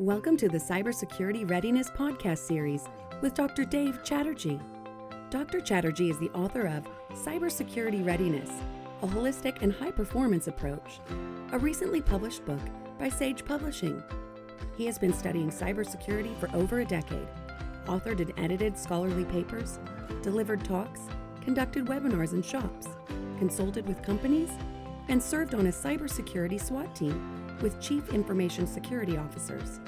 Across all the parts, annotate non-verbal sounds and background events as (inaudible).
Welcome to the Cybersecurity Readiness Podcast Series with Dr. Dave Chatterjee. Dr. Chatterjee is the author of Cybersecurity Readiness, a holistic and high performance approach, a recently published book by Sage Publishing. He has been studying cybersecurity for over a decade, authored and edited scholarly papers, delivered talks, conducted webinars and shops, consulted with companies, and served on a cybersecurity SWAT team with Chief Information Security Officers.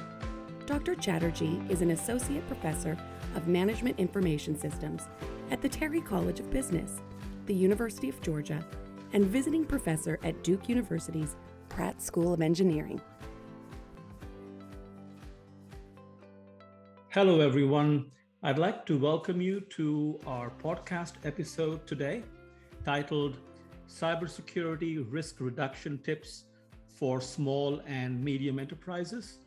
Dr. Chatterjee is an Associate Professor of Management Information Systems at the Terry College of Business, the University of Georgia, and visiting professor at Duke University's Pratt School of Engineering. Hello, everyone. I'd like to welcome you to our podcast episode today titled Cybersecurity Risk Reduction Tips for Small and Medium Enterprises.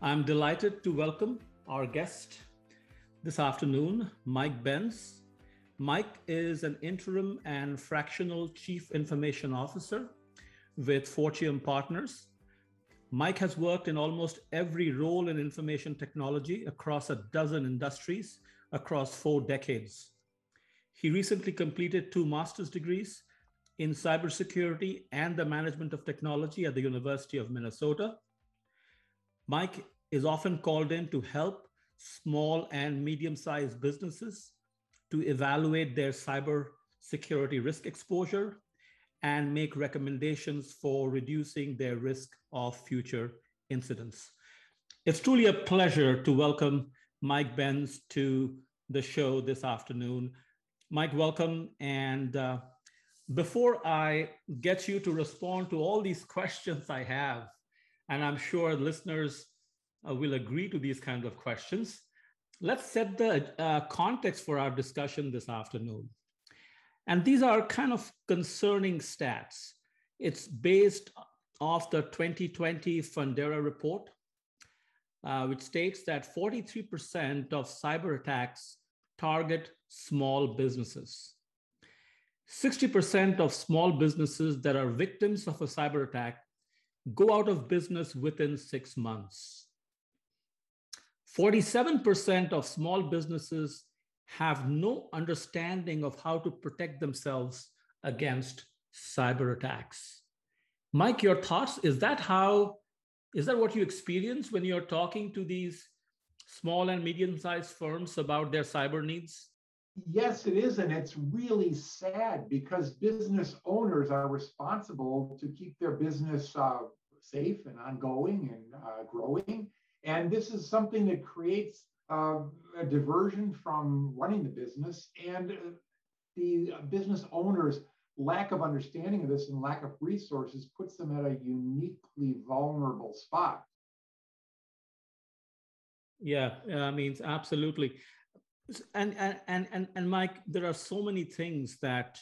I'm delighted to welcome our guest this afternoon, Mike Benz. Mike is an interim and fractional chief information officer with Fortium Partners. Mike has worked in almost every role in information technology across a dozen industries across four decades. He recently completed two master's degrees in cybersecurity and the management of technology at the University of Minnesota. Mike is often called in to help small and medium sized businesses to evaluate their cybersecurity risk exposure and make recommendations for reducing their risk of future incidents. It's truly a pleasure to welcome Mike Benz to the show this afternoon. Mike, welcome. And uh, before I get you to respond to all these questions I have, and I'm sure listeners uh, will agree to these kinds of questions, let's set the uh, context for our discussion this afternoon. And these are kind of concerning stats. It's based off the 2020 Fundera report, uh, which states that 43% of cyber attacks target small businesses. 60% of small businesses that are victims of a cyber attack go out of business within six months. 47% of small businesses have no understanding of how to protect themselves against cyber attacks. Mike, your thoughts? Is that how, is that what you experience when you're talking to these small and medium sized firms about their cyber needs? Yes, it is. And it's really sad because business owners are responsible to keep their business uh, safe and ongoing and uh, growing. And this is something that creates uh, a diversion from running the business. And uh, the business owners' lack of understanding of this and lack of resources puts them at a uniquely vulnerable spot. Yeah, I mean, absolutely and and and and mike there are so many things that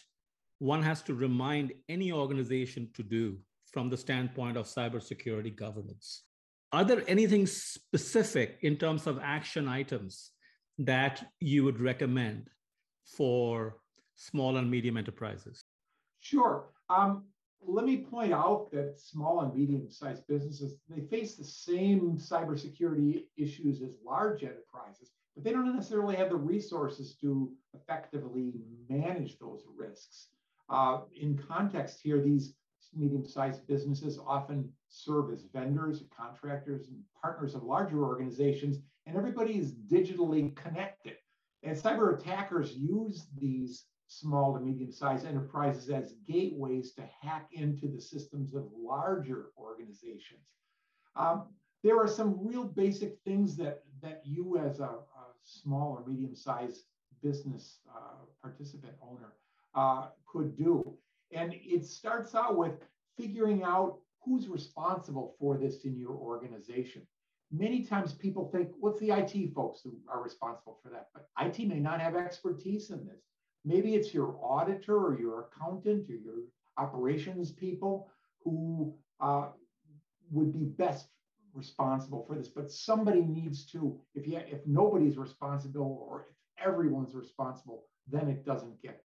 one has to remind any organization to do from the standpoint of cybersecurity governance. Are there anything specific in terms of action items that you would recommend for small and medium enterprises? Sure. Um, let me point out that small and medium-sized businesses they face the same cybersecurity issues as large enterprises but they don't necessarily have the resources to effectively manage those risks. Uh, in context here, these medium-sized businesses often serve as vendors, contractors, and partners of larger organizations, and everybody is digitally connected. And cyber attackers use these small to medium-sized enterprises as gateways to hack into the systems of larger organizations. Um, there are some real basic things that, that you as a, small or medium sized business uh, participant owner uh, could do. And it starts out with figuring out who's responsible for this in your organization. Many times people think, what's the IT folks who are responsible for that? But IT may not have expertise in this. Maybe it's your auditor or your accountant or your operations people who uh, would be best responsible for this, but somebody needs to, if you if nobody's responsible or if everyone's responsible, then it doesn't get.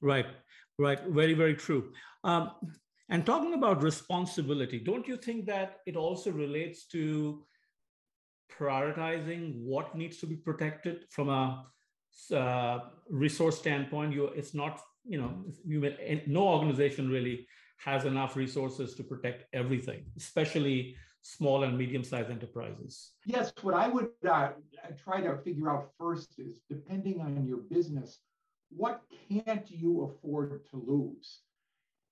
Right, right. Very, very true. Um, And talking about responsibility, don't you think that it also relates to prioritizing what needs to be protected from a uh, resource standpoint? You, it's not, you know, you, no organization really has enough resources to protect everything, especially small and medium-sized enterprises. Yes, what I would uh, try to figure out first is, depending on your business, what can't you afford to lose?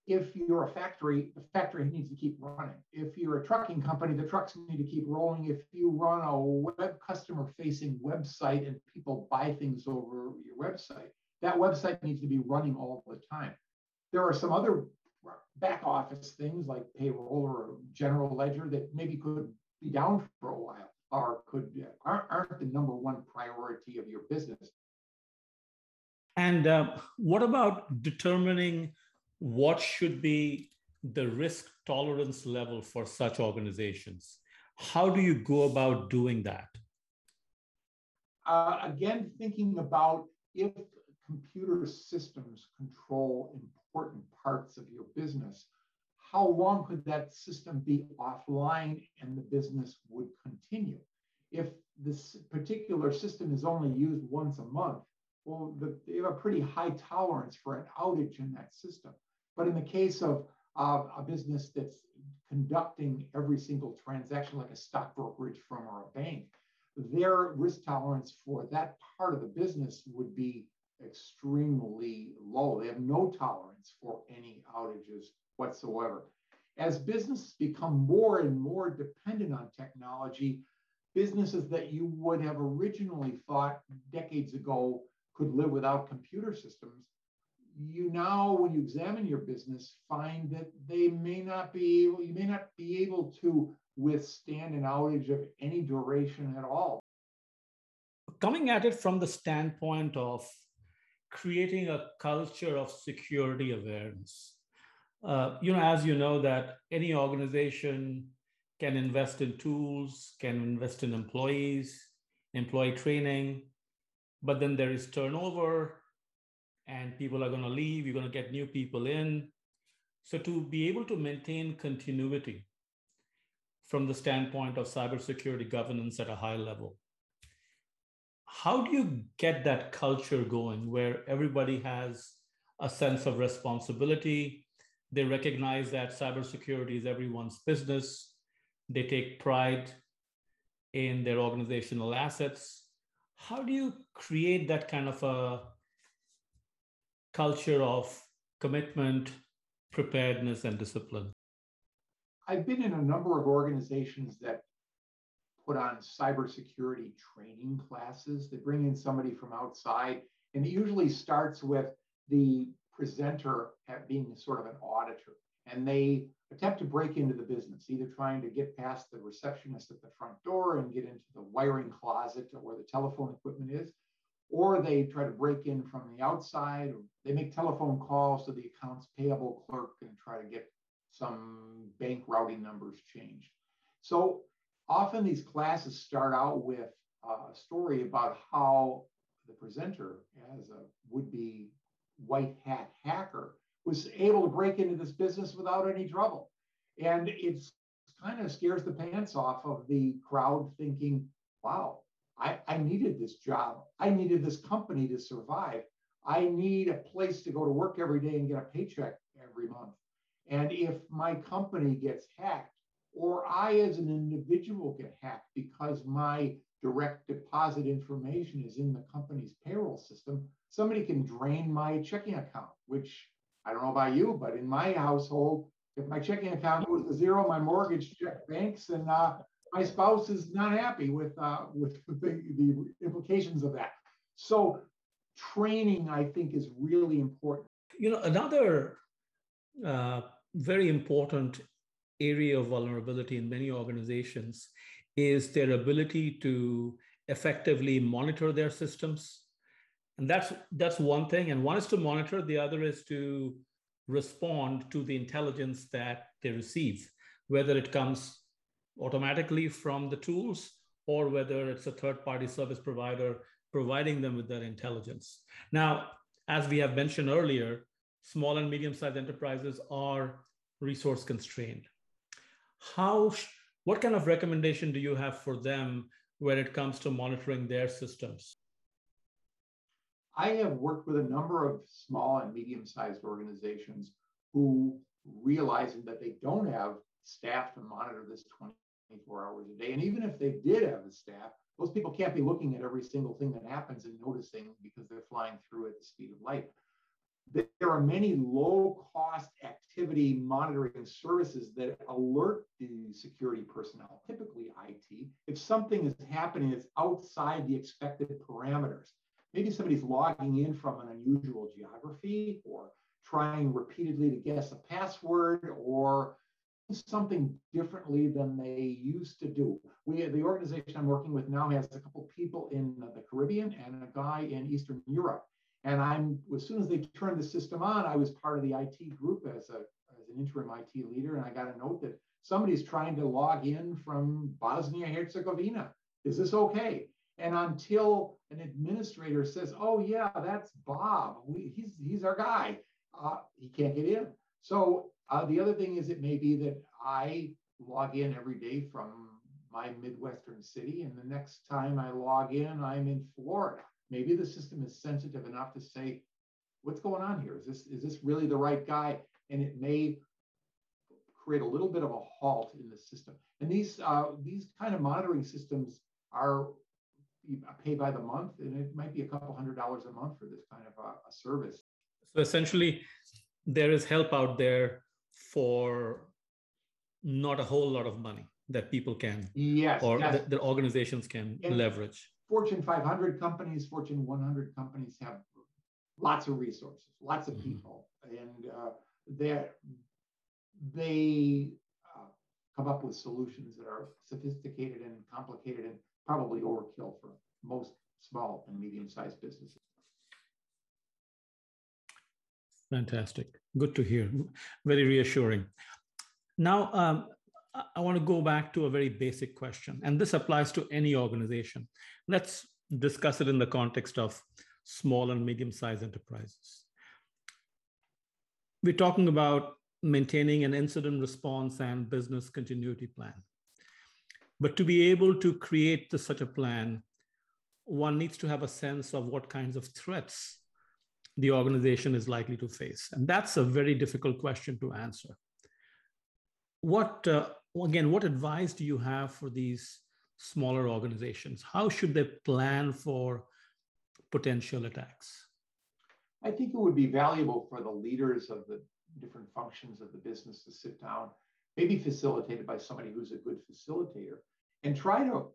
if you're a factory, the factory needs to keep running. If you're a trucking company, the trucks need to keep rolling. If you run a web customer facing website and people buy things over your website, that website needs to be running all the time. There are some other back office things like payroll or general ledger that maybe could be down for a while or could aren't, aren't the number one priority of your business. And uh, what about determining what should be the risk tolerance level for such organizations? How do you go about doing that? Uh, again, thinking about if computer systems control important parts of your business, how long could that system be offline and the business would continue? If this particular system is only used once a month, well, the, they have a pretty high tolerance for an outage in that system. But in the case of uh, a business that's conducting every single transaction like a stock brokerage firm or a bank, their risk tolerance for that part of the business would be extremely low. They have no tolerance for any outages whatsoever. As businesses become more and more dependent on technology, businesses that you would have originally thought decades ago could live without computer systems you now, when you examine your business, find that they may not be able, you may not be able to withstand an outage of any duration at all. Coming at it from the standpoint of creating a culture of security awareness. Uh, you know, as you know, that any organization can invest in tools, can invest in employees, employee training, but then there is turnover, and people are going to leave, you're going to get new people in. So, to be able to maintain continuity from the standpoint of cybersecurity governance at a high level, how do you get that culture going where everybody has a sense of responsibility? They recognize that cybersecurity is everyone's business. They take pride in their organizational assets. How do you create that kind of a culture of commitment, preparedness, and discipline? I've been in a number of organizations that put on cybersecurity training classes. They bring in somebody from outside, and it usually starts with the presenter being sort of an auditor. And they attempt to break into the business, either trying to get past the receptionist at the front door and get into the wiring closet where the telephone equipment is, or they try to break in from the outside, they make telephone calls to the accounts payable clerk and try to get some bank routing numbers changed. So often these classes start out with uh, a story about how the presenter, as a would-be white hat hacker, was able to break into this business without any trouble. And it's kind of scares the pants off of the crowd thinking, wow, I, I needed this job. I needed this company to survive. I need a place to go to work every day and get a paycheck every month. And if my company gets hacked, or I as an individual get hacked because my direct deposit information is in the company's payroll system, somebody can drain my checking account, which I don't know about you, but in my household, if my checking account goes to zero, my mortgage check banks, and uh, my spouse is not happy with uh, with (laughs) the, the implications of that. So training, I think, is really important. You know, another uh, very important area of vulnerability in many organizations is their ability to effectively monitor their systems and that's that's one thing and one is to monitor the other is to respond to the intelligence that they receive whether it comes automatically from the tools or whether it's a third party service provider providing them with that intelligence. Now, as we have mentioned earlier, small and medium sized enterprises are resource constrained. How, what kind of recommendation do you have for them when it comes to monitoring their systems? I have worked with a number of small and medium sized organizations who, realizing that they don't have staff to monitor this 24 hours a day, and even if they did have the staff, those people can't be looking at every single thing that happens and noticing because they're flying through at the speed of light. There are many low cost activity monitoring services that alert the security personnel, typically IT, if something is happening that's outside the expected parameters. Maybe somebody's logging in from an unusual geography or trying repeatedly to guess a password or something differently than they used to do. We, the organization I'm working with now has a couple people in the Caribbean and a guy in Eastern Europe. And I'm as soon as they turned the system on, I was part of the IT group as a as an interim IT leader, and I got a note that somebody's trying to log in from Bosnia Herzegovina. Is this okay? And until an administrator says, "Oh yeah, that's Bob. We, he's he's our guy," uh, he can't get in. So uh, the other thing is, it may be that I log in every day from my Midwestern city, and the next time I log in, I'm in Florida. Maybe the system is sensitive enough to say, what's going on here? Is this, is this really the right guy? And it may create a little bit of a halt in the system. And these, uh, these kind of monitoring systems are pay by the month, and it might be a couple hundred dollars a month for this kind of a, a service. So essentially, there is help out there for not a whole lot of money that people can yes or yes. That, that organizations can and leverage fortune 500 companies fortune 100 companies have lots of resources lots of mm-hmm. people. And uh, they they uh, come up with solutions that are sophisticated and complicated and probably overkill for most small and medium-sized businesses. Fantastic. Good to hear. Very reassuring. Now, um, I want to go back to a very basic question, and this applies to any organization. Let's discuss it in the context of small and medium sized enterprises. We're talking about maintaining an incident response and business continuity plan. But to be able to create the, such a plan, one needs to have a sense of what kinds of threats the organization is likely to face. And that's a very difficult question to answer what uh, again what advice do you have for these smaller organizations? How should they plan for potential attacks? I think it would be valuable for the leaders of the different functions of the business to sit down maybe facilitated by somebody who's a good facilitator and try to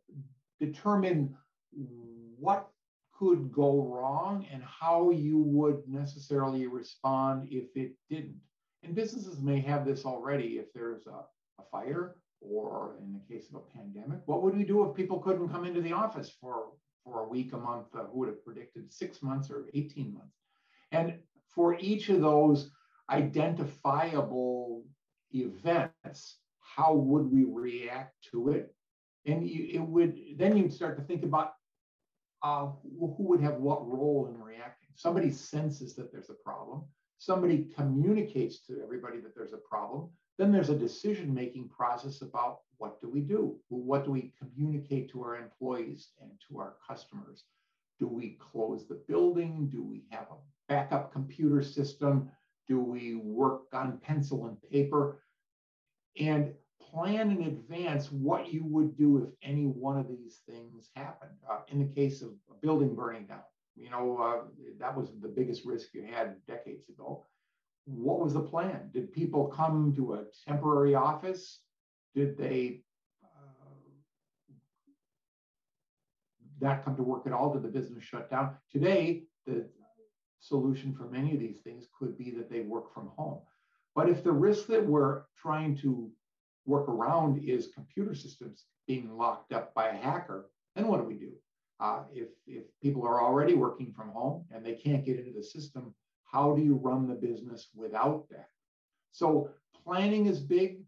determine what could go wrong and how you would necessarily respond if it didn't. And businesses may have this already if there's a, a fire or in the case of a pandemic. What would we do if people couldn't come into the office for, for a week, a month? Uh, who would have predicted six months or 18 months? And for each of those identifiable events, how would we react to it? And you, it would then you'd start to think about uh, who would have what role in reacting. Somebody senses that there's a problem somebody communicates to everybody that there's a problem, then there's a decision making process about what do we do? What do we communicate to our employees and to our customers? Do we close the building? Do we have a backup computer system? Do we work on pencil and paper? And plan in advance what you would do if any one of these things happened. Uh, in the case of a building burning down, you know, uh, that was the biggest risk you had decades ago. What was the plan? Did people come to a temporary office? Did they uh, not come to work at all? Did the business shut down? Today, the solution for many of these things could be that they work from home. But if the risk that we're trying to work around is computer systems being locked up by a hacker, then what do we do? Uh, if, if people are already working from home and they can't get into the system, how do you run the business without that? So planning is big,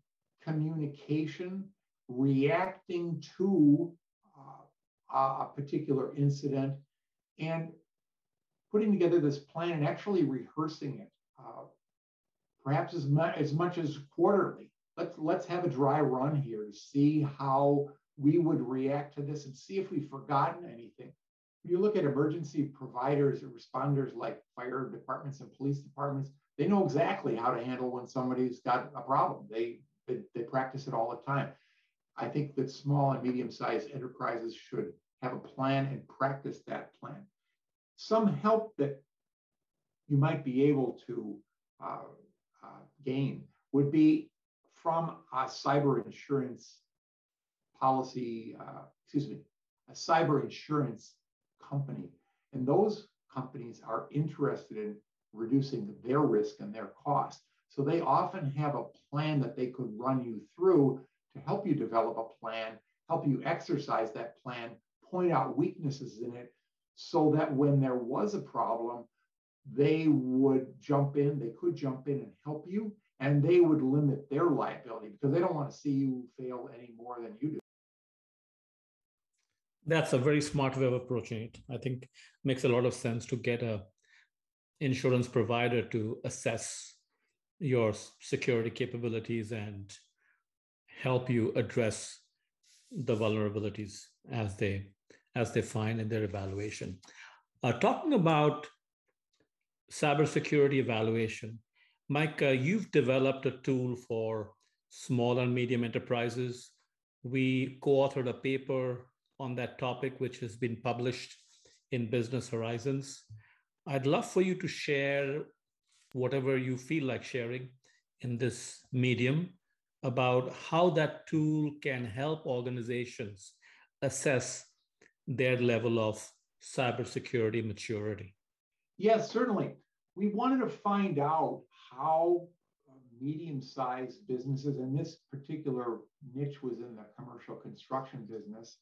communication, reacting to uh, a particular incident, and putting together this plan and actually rehearsing it. Uh, perhaps as much as much as quarterly. Let's let's have a dry run here to see how we would react to this and see if we've forgotten anything. When you look at emergency providers or responders like fire departments and police departments, they know exactly how to handle when somebody's got a problem. They they, they practice it all the time. I think that small and medium-sized enterprises should have a plan and practice that plan. Some help that you might be able to uh, uh, gain would be from a cyber insurance policy, uh, excuse me, a cyber insurance company. And those companies are interested in reducing their risk and their cost. So they often have a plan that they could run you through to help you develop a plan, help you exercise that plan, point out weaknesses in it, so that when there was a problem, they would jump in, they could jump in and help you, and they would limit their liability because they don't want to see you fail any more than you do. That's a very smart way of approaching it. I think makes a lot of sense to get a insurance provider to assess your security capabilities and help you address the vulnerabilities as they as they find in their evaluation. Uh, talking about cybersecurity evaluation, Mike, uh, you've developed a tool for small and medium enterprises. We co-authored a paper on that topic, which has been published in Business Horizons. I'd love for you to share whatever you feel like sharing in this medium about how that tool can help organizations assess their level of cybersecurity maturity. Yes, certainly. We wanted to find out how medium sized businesses, and this particular niche was in the commercial construction business,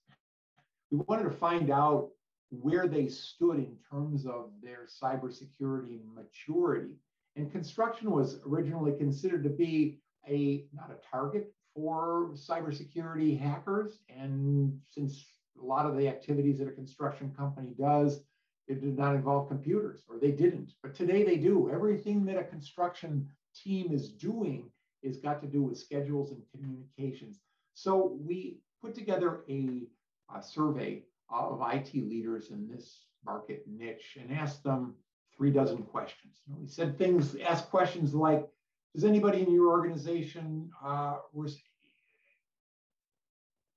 we wanted to find out where they stood in terms of their cybersecurity maturity. And construction was originally considered to be a not a target for cybersecurity hackers. And since a lot of the activities that a construction company does, it did not involve computers, or they didn't. But today they do. Everything that a construction team is doing is got to do with schedules and communications. So we put together a, a survey of IT leaders in this market niche and asked them three dozen questions. We said things, asked questions like, does anybody in your organization, uh,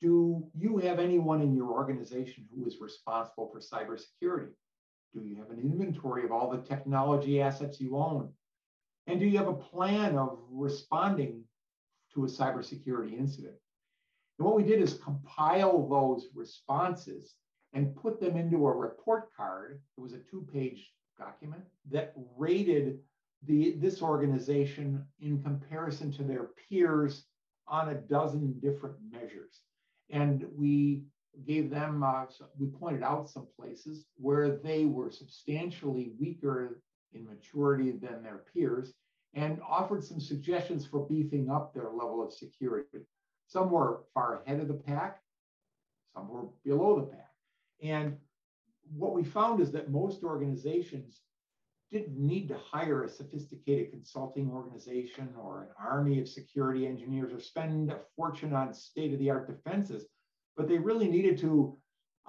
do you have anyone in your organization who is responsible for cybersecurity? Do you have an inventory of all the technology assets you own? And do you have a plan of responding to a cybersecurity incident? And what we did is compile those responses and put them into a report card. It was a two page document that rated the, this organization in comparison to their peers on a dozen different measures. And we gave them, uh, we pointed out some places where they were substantially weaker in maturity than their peers and offered some suggestions for beefing up their level of security. Some were far ahead of the pack, some were below the pack. And what we found is that most organizations didn't need to hire a sophisticated consulting organization or an army of security engineers or spend a fortune on state of the art defenses, but they really needed to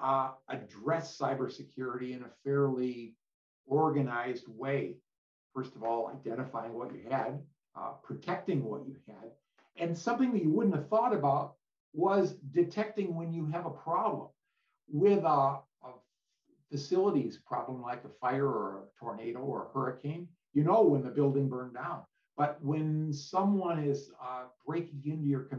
uh, address cybersecurity in a fairly organized way. First of all, identifying what you had, uh, protecting what you had, and something that you wouldn't have thought about was detecting when you have a problem with a, facilities problem like a fire or a tornado or a hurricane, you know when the building burned down. But when someone is uh, breaking into your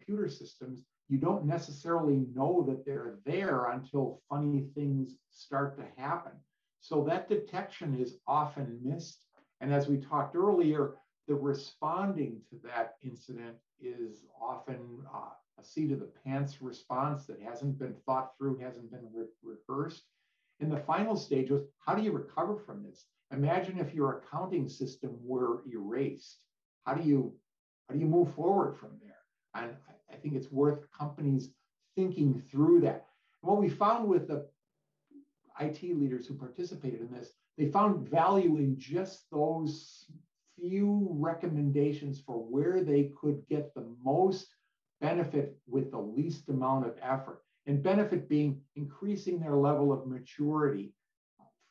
computer systems, you don't necessarily know that they're there until funny things start to happen. So that detection is often missed. And as we talked earlier, the responding to that incident is often uh, a seat of the pants response that hasn't been thought through, hasn't been re- rehearsed. And the final stage was how do you recover from this? Imagine if your accounting system were erased. How do you how do you move forward from there? And I think it's worth companies thinking through that. And what we found with the IT leaders who participated in this, they found value in just those few recommendations for where they could get the most benefit with the least amount of effort. And benefit being increasing their level of maturity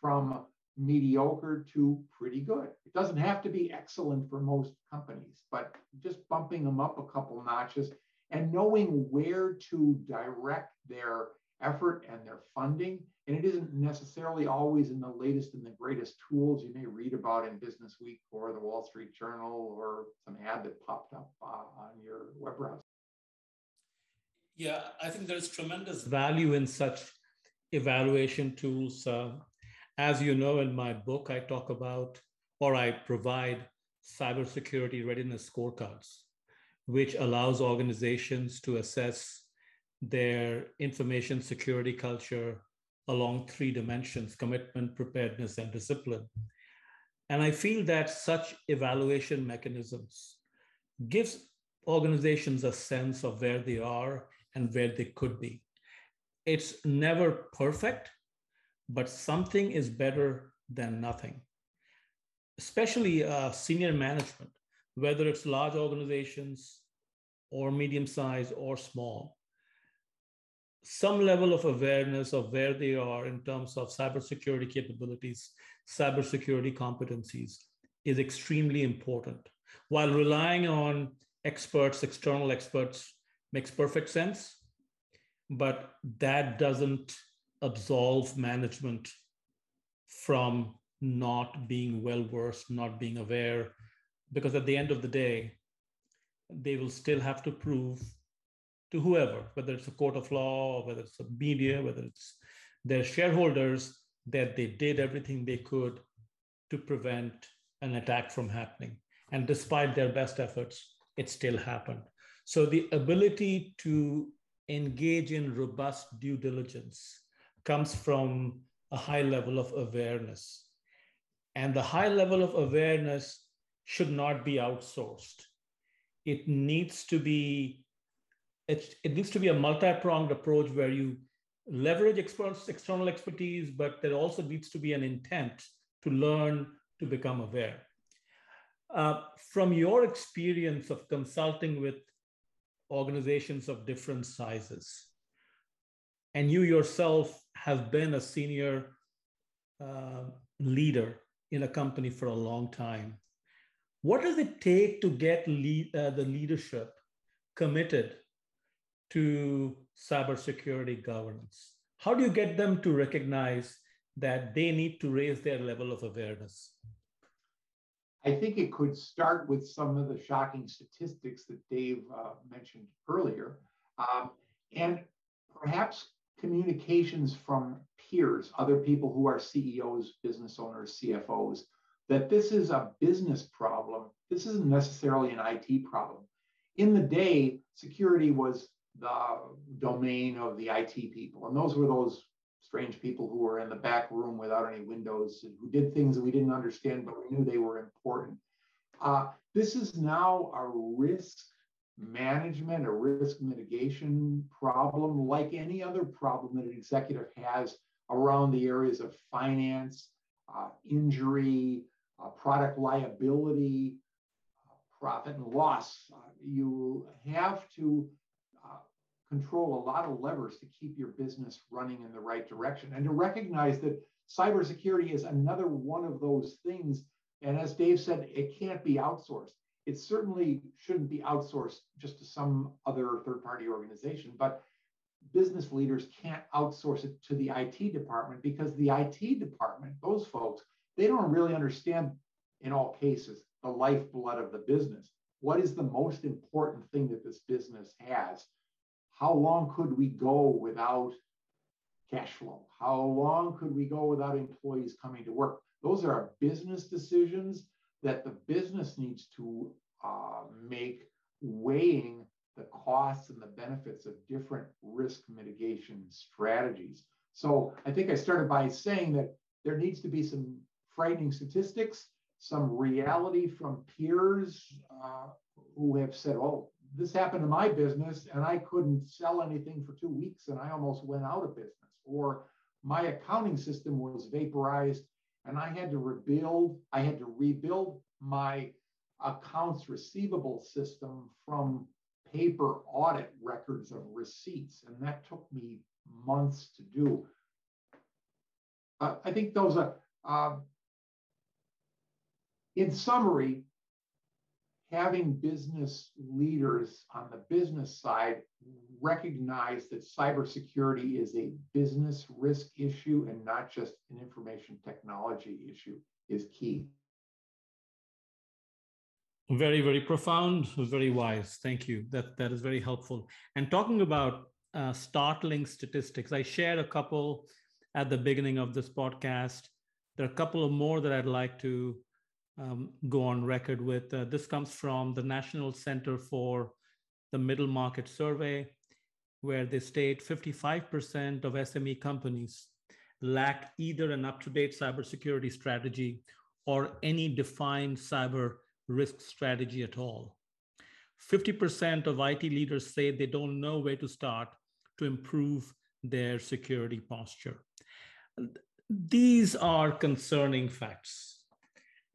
from mediocre to pretty good. It doesn't have to be excellent for most companies, but just bumping them up a couple notches and knowing where to direct their effort and their funding. And it isn't necessarily always in the latest and the greatest tools you may read about in Business Week or the Wall Street Journal or some ad that popped up uh, on your web browser. Yeah, I think there's tremendous value in such evaluation tools. Uh, as you know, in my book, I talk about or I provide cybersecurity readiness scorecards, which allows organizations to assess their information security culture along three dimensions commitment, preparedness, and discipline. And I feel that such evaluation mechanisms gives organizations a sense of where they are and where they could be. It's never perfect, but something is better than nothing. Especially uh, senior management, whether it's large organizations or medium size or small, some level of awareness of where they are in terms of cybersecurity capabilities, cybersecurity competencies is extremely important. While relying on experts, external experts, makes perfect sense, but that doesn't absolve management from not being well versed, not being aware, because at the end of the day, they will still have to prove to whoever, whether it's a court of law, or whether it's a media, whether it's their shareholders, that they did everything they could to prevent an attack from happening. And despite their best efforts, it still happened. So the ability to engage in robust due diligence comes from a high level of awareness. And the high level of awareness should not be outsourced. It needs to be it, it needs to be a multi-pronged approach where you leverage experts, external expertise, but there also needs to be an intent to learn to become aware. Uh, from your experience of consulting with organizations of different sizes, and you yourself have been a senior uh, leader in a company for a long time, what does it take to get lead, uh, the leadership committed to cybersecurity governance? How do you get them to recognize that they need to raise their level of awareness? I think it could start with some of the shocking statistics that Dave uh, mentioned earlier, um, and perhaps communications from peers, other people who are CEOs, business owners, CFOs, that this is a business problem. This isn't necessarily an IT problem. In the day, security was the domain of the IT people. And those were those strange people who were in the back room without any windows and who did things that we didn't understand, but we knew they were important. Uh, this is now a risk management, a risk mitigation problem, like any other problem that an executive has around the areas of finance, uh, injury, uh, product liability, uh, profit and loss. Uh, you have to control a lot of levers to keep your business running in the right direction and to recognize that cybersecurity is another one of those things. And as Dave said, it can't be outsourced. It certainly shouldn't be outsourced just to some other third party organization, but business leaders can't outsource it to the IT department because the IT department, those folks, they don't really understand in all cases the lifeblood of the business. What is the most important thing that this business has? How long could we go without cash flow? How long could we go without employees coming to work? Those are business decisions that the business needs to uh, make weighing the costs and the benefits of different risk mitigation strategies. So I think I started by saying that there needs to be some frightening statistics, some reality from peers uh, who have said, oh, this happened to my business and I couldn't sell anything for two weeks and I almost went out of business. Or my accounting system was vaporized and I had to rebuild, I had to rebuild my accounts receivable system from paper audit records of receipts, and that took me months to do. Uh, I think those are, uh, in summary, having business leaders on the business side recognize that cybersecurity is a business risk issue and not just an information technology issue is key. Very, very profound, very wise. Thank you. That that is very helpful. And talking about uh, startling statistics, I shared a couple at the beginning of this podcast. There are a couple of more that I'd like to um, go on record with. Uh, this comes from the National Center for the Middle Market Survey, where they state 55% of SME companies lack either an up to date cybersecurity strategy or any defined cyber risk strategy at all. 50% of IT leaders say they don't know where to start to improve their security posture. These are concerning facts.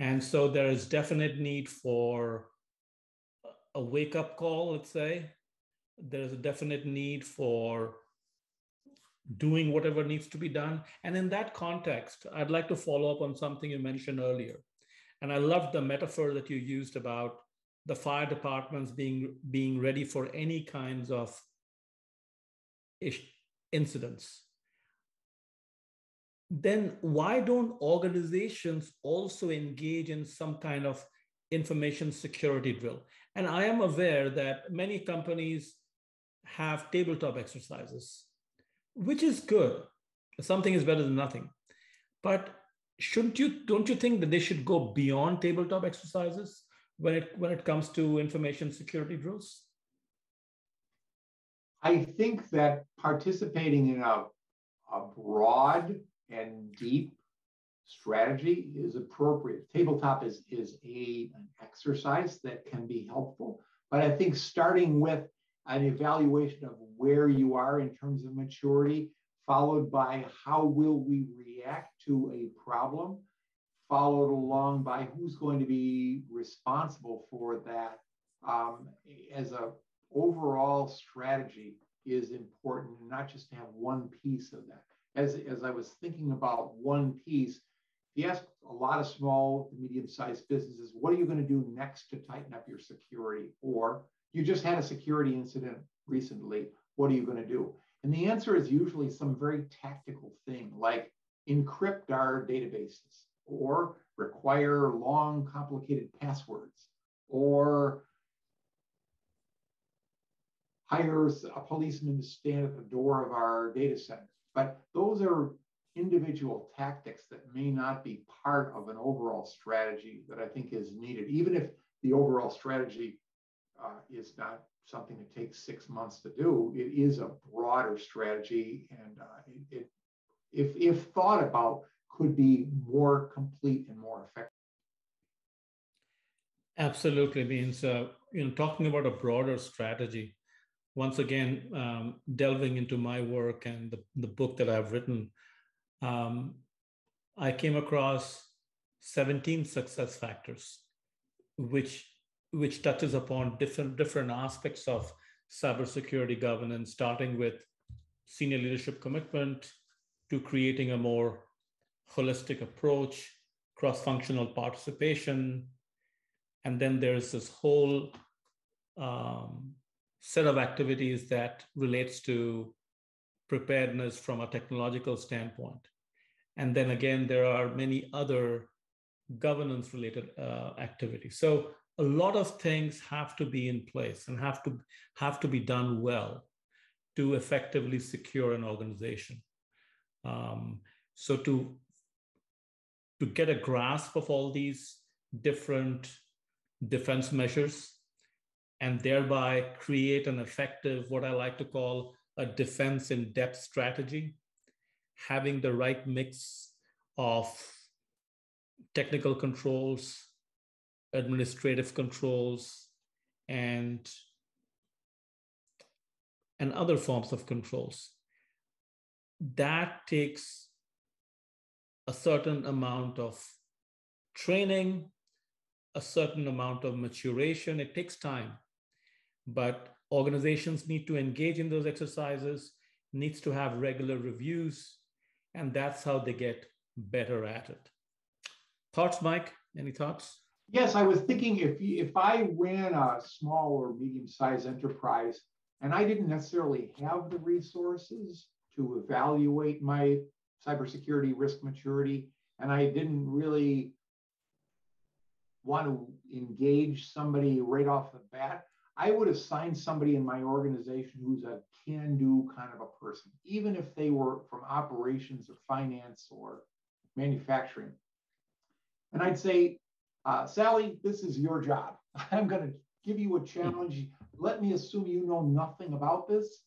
And so there is definite need for a wake up call, let's say. There's a definite need for doing whatever needs to be done. And in that context, I'd like to follow up on something you mentioned earlier. And I loved the metaphor that you used about the fire departments being being ready for any kinds of incidents then why don't organizations also engage in some kind of information security drill? And i am aware that many companies have tabletop exercises which is good. Something is better than nothing. But shouldn't you don't you think that they should go beyond tabletop exercises when it when it comes to information security drills? I think that participating in a, a broad and deep strategy is appropriate tabletop is is a an exercise that can be helpful but i think starting with an evaluation of where you are in terms of maturity followed by how will we react to a problem, followed along by who's going to be responsible for that um, as a overall strategy is important, not just to have one piece of that. As, as I was thinking about one piece, if you ask a lot of small medium-sized businesses, what are you going to do next to tighten up your security? Or you just had a security incident recently, what are you going to do? And the answer is usually some very tactical thing like encrypt our databases or require long, complicated passwords or hire a policeman to stand at the door of our data center. But those are individual tactics that may not be part of an overall strategy that I think is needed, even if the overall strategy uh, is not something that takes six months to do. It is a broader strategy, and uh, it, it, if if thought about, could be more complete and more effective. Absolutely means uh, you know talking about a broader strategy. Once again, um, delving into my work and the, the book that I've written, um, I came across 17 success factors, which which touches upon different different aspects of cybersecurity governance, starting with senior leadership commitment to creating a more holistic approach, cross-functional participation, and then there's this whole um, set of activities that relates to preparedness from a technological standpoint. And then again, there are many other governance related uh, activities. So a lot of things have to be in place and have to have to be done well to effectively secure an organization. Um, so to to get a grasp of all these different defense measures and thereby create an effective, what I like to call a defense in depth strategy, having the right mix of technical controls, administrative controls and and other forms of controls. That takes a certain amount of training a certain amount of maturation. It takes time, but organizations need to engage in those exercises, needs to have regular reviews, and that's how they get better at it. Thoughts, Mike? Any thoughts? Yes, I was thinking if if I ran a small or medium-sized enterprise and I didn't necessarily have the resources to evaluate my cybersecurity risk maturity, and I didn't really want to engage somebody right off the bat, I would assign somebody in my organization who's a can do kind of a person, even if they were from operations or finance or manufacturing. And I'd say, uh, Sally, this is your job. (laughs) I'm going to give you a challenge. Let me assume you know nothing about this.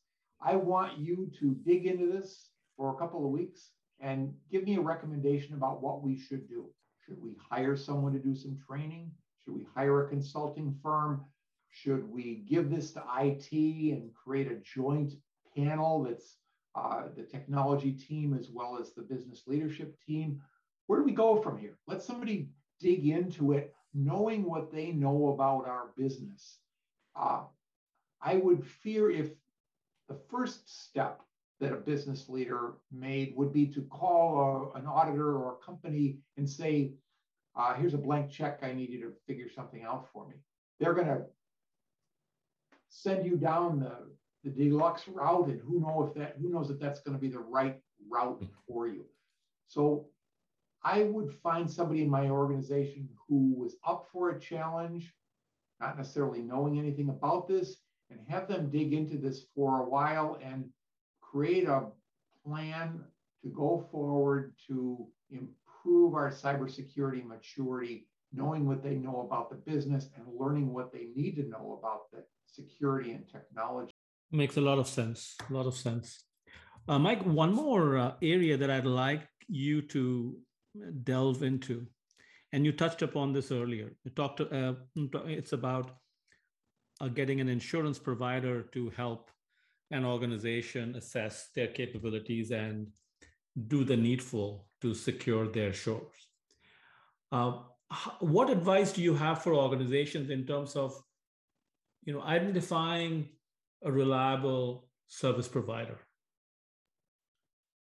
I want you to dig into this for a couple of weeks and give me a recommendation about what we should do. Should we hire someone to do some training? Should we hire a consulting firm? Should we give this to IT and create a joint panel that's uh, the technology team as well as the business leadership team? Where do we go from here? Let somebody dig into it, knowing what they know about our business. Uh, I would fear if the first step that a business leader made would be to call a, an auditor or a company and say, uh, here's a blank check. I need you to figure something out for me. They're going to send you down the, the deluxe route and who know if that who knows if that's going to be the right route for you. So I would find somebody in my organization who was up for a challenge, not necessarily knowing anything about this, and have them dig into this for a while and create a plan to go forward to improve our cybersecurity maturity, knowing what they know about the business and learning what they need to know about the security and technology. Makes a lot of sense. A lot of sense. Uh, Mike, one more uh, area that I'd like you to delve into, and you touched upon this earlier. You talked. Uh, it's about uh, getting an insurance provider to help an organization assess their capabilities and do the needful to secure their shores. Uh, what advice do you have for organizations in terms of, you know, identifying a reliable service provider?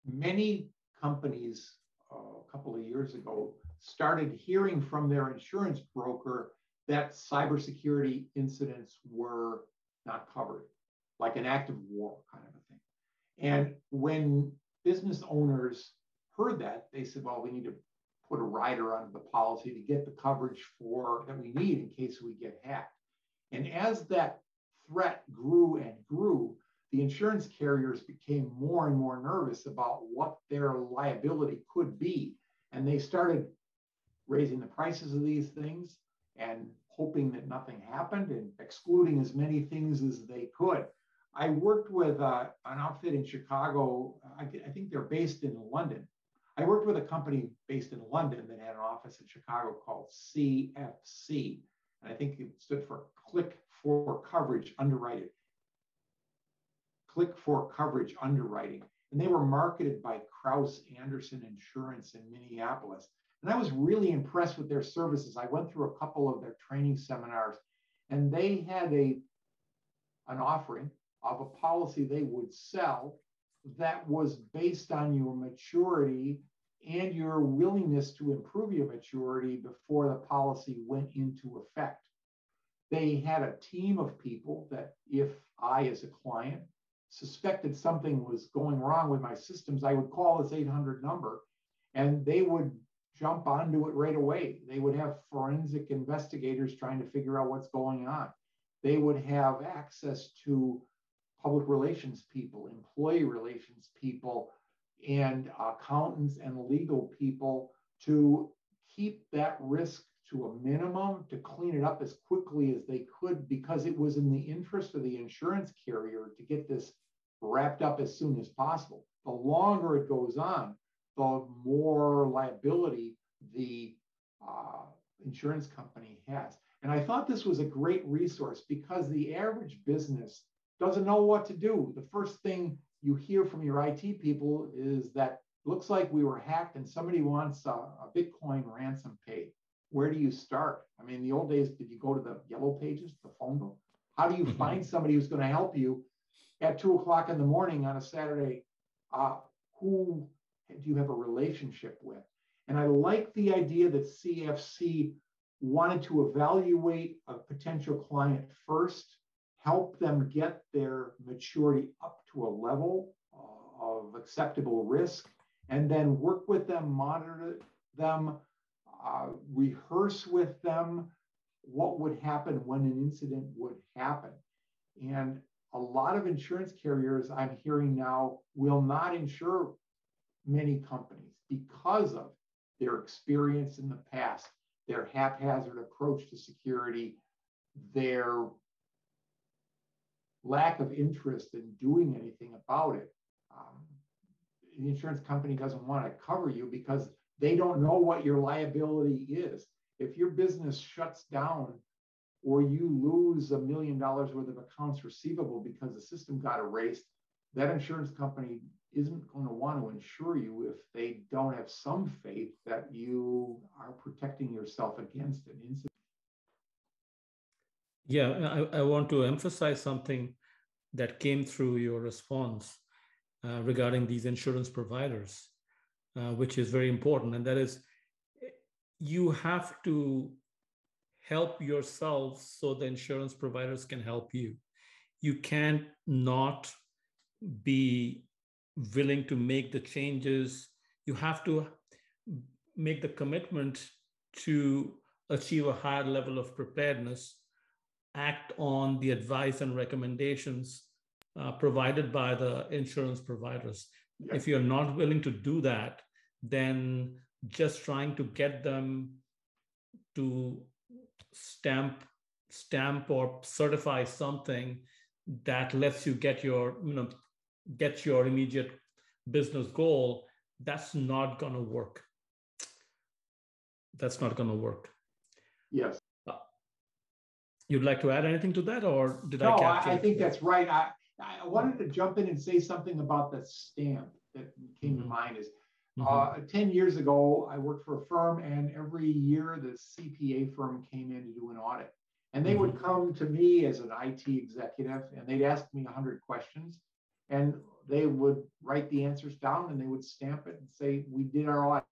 Many companies uh, a couple of years ago started hearing from their insurance broker that cybersecurity incidents were not covered like an act of war kind of a thing. And when business owners heard that, they said, well, we need to put a rider on the policy to get the coverage for that we need in case we get hacked. And as that threat grew and grew, the insurance carriers became more and more nervous about what their liability could be. And they started raising the prices of these things and hoping that nothing happened and excluding as many things as they could. I worked with uh, an outfit in Chicago. I, I, think they're based in London. I worked with a company based in London that had an office in Chicago called CFC. I think it stood for Click for Coverage Underwriting. Click for Coverage Underwriting. And they were marketed by Kraus Anderson Insurance in Minneapolis. And I was really impressed with their services. I went through a couple of their training seminars, and they had a an offering of a policy they would sell that was based on your maturity and your willingness to improve your maturity before the policy went into effect. They had a team of people that, if I, as a client, suspected something was going wrong with my systems, I would call this 800 number and they would jump onto it right away. They would have forensic investigators trying to figure out what's going on. They would have access to public relations people, employee relations people, and accountants and legal people to keep that risk to a minimum, to clean it up as quickly as they could, because it was in the interest of the insurance carrier to get this wrapped up as soon as possible. The longer it goes on, the more liability the uh, insurance company has. And I thought this was a great resource because the average business doesn't know what to do. The first thing you hear from your IT people is that looks like we were hacked and somebody wants a, a Bitcoin ransom paid. where do you start? I mean, in the old days, did you go to the yellow pages, the phone book? How do you mm-hmm. find somebody who's going to help you at two o'clock in the morning on a Saturday? Uh, who do you have a relationship with? And I like the idea that CFC wanted to evaluate a potential client first, help them get their maturity up to a level uh, of acceptable risk, and then work with them, monitor them, uh, rehearse with them what would happen when an incident would happen. And a lot of insurance carriers I'm hearing now will not insure many companies because of their experience in the past, their haphazard approach to security, their lack of interest in doing anything about it. Um, the insurance company doesn't want to cover you because they don't know what your liability is. If your business shuts down or you lose a million dollars worth of accounts receivable because the system got erased, that insurance company isn't going to want to insure you if they don't have some faith that you are protecting yourself against an incident. Yeah, I, I want to emphasize something that came through your response uh, regarding these insurance providers, uh, which is very important. And that is, you have to help yourself so the insurance providers can help you. You can't not be willing to make the changes. You have to make the commitment to achieve a higher level of preparedness, act on the advice and recommendations uh, provided by the insurance providers. If you're not willing to do that, then just trying to get them to stamp stamp or certify something that lets you get your you know get your immediate business goal, that's not going to work. That's not going to work. Yes. You'd like to add anything to that, or did no, I capture? I, I think that's right. I, I wanted to jump in and say something about the stamp that came mm-hmm. to mind. Is mm-hmm. uh, 10 years ago, I worked for a firm, and every year the CPA firm came in to do an audit. And they mm-hmm. would come to me as an IT executive and they'd ask me 100 questions and they would write the answers down and they would stamp it and say, We did our audit.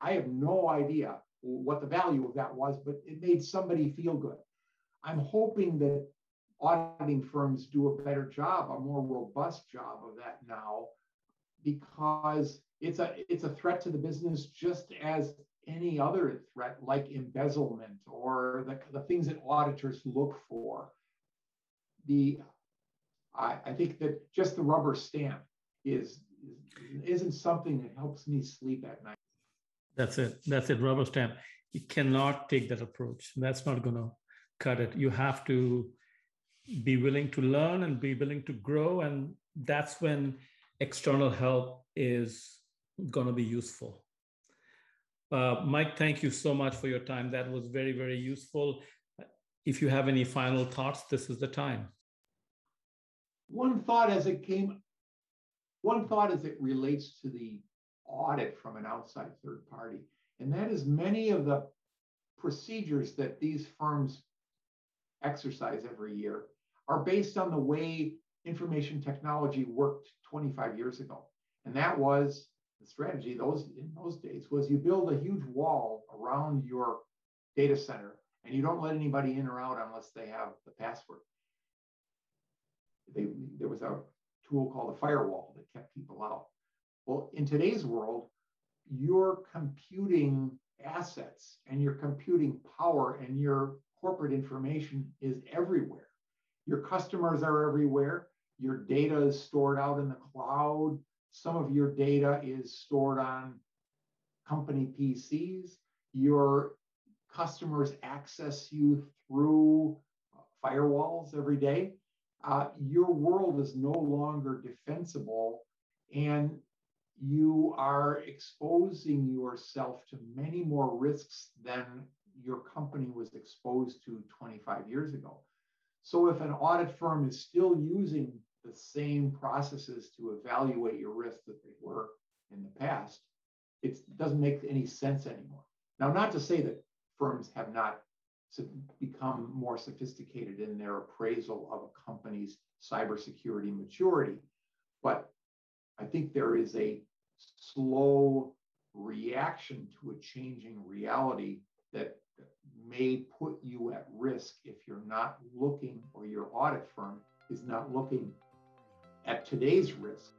I have no idea what the value of that was, but it made somebody feel good. I'm hoping that auditing firms do a better job, a more robust job of that now, because it's a it's a threat to the business just as any other threat like embezzlement or the, the things that auditors look for. The I, I think that just the rubber stamp is, is isn't something that helps me sleep at night. That's it. That's it. Rubber stamp. You cannot take that approach. That's not going to cut it. You have to be willing to learn and be willing to grow. And that's when external help is going to be useful. Uh, Mike, thank you so much for your time. That was very, very useful. If you have any final thoughts, this is the time one thought as it came, one thought as it relates to the audit from an outside third party, and that is many of the procedures that these firms exercise every year are based on the way information technology worked 25 years ago. And that was the strategy those in those days was you build a huge wall around your data center and you don't let anybody in or out unless they have the password they, there was a tool called a firewall that kept people out. Well, in today's world, your computing assets and your computing power and your corporate information is everywhere. Your customers are everywhere. Your data is stored out in the cloud. Some of your data is stored on company PCs. Your customers access you through firewalls every day uh, your world is no longer defensible and you are exposing yourself to many more risks than your company was exposed to 25 years ago. So if an audit firm is still using the same processes to evaluate your risk that they were in the past, it doesn't make any sense anymore. Now, not to say that firms have not become more sophisticated in their appraisal of a company's cybersecurity maturity. But I think there is a slow reaction to a changing reality that may put you at risk if you're not looking or your audit firm is not looking at today's risk.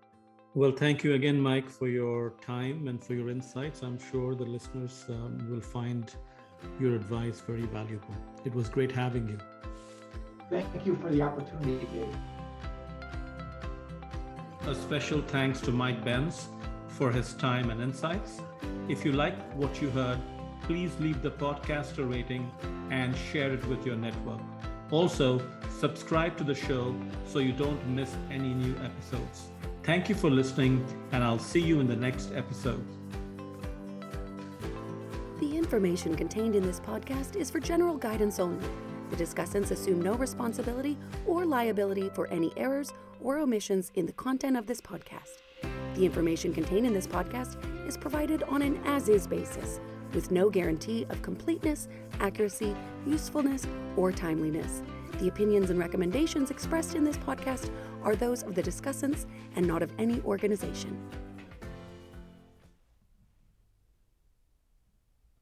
Well, thank you again, Mike, for your time and for your insights. I'm sure the listeners um, will find your advice very valuable. It was great having you. Thank you for the opportunity, Dave. A special thanks to Mike Benz for his time and insights. If you like what you heard, please leave the podcast a rating and share it with your network. Also, subscribe to the show so you don't miss any new episodes. Thank you for listening, and I'll see you in the next episode. The information contained in this podcast is for general guidance only. The discussants assume no responsibility or liability for any errors or omissions in the content of this podcast. The information contained in this podcast is provided on an as is basis, with no guarantee of completeness, accuracy, usefulness, or timeliness. The opinions and recommendations expressed in this podcast are those of the discussants and not of any organization.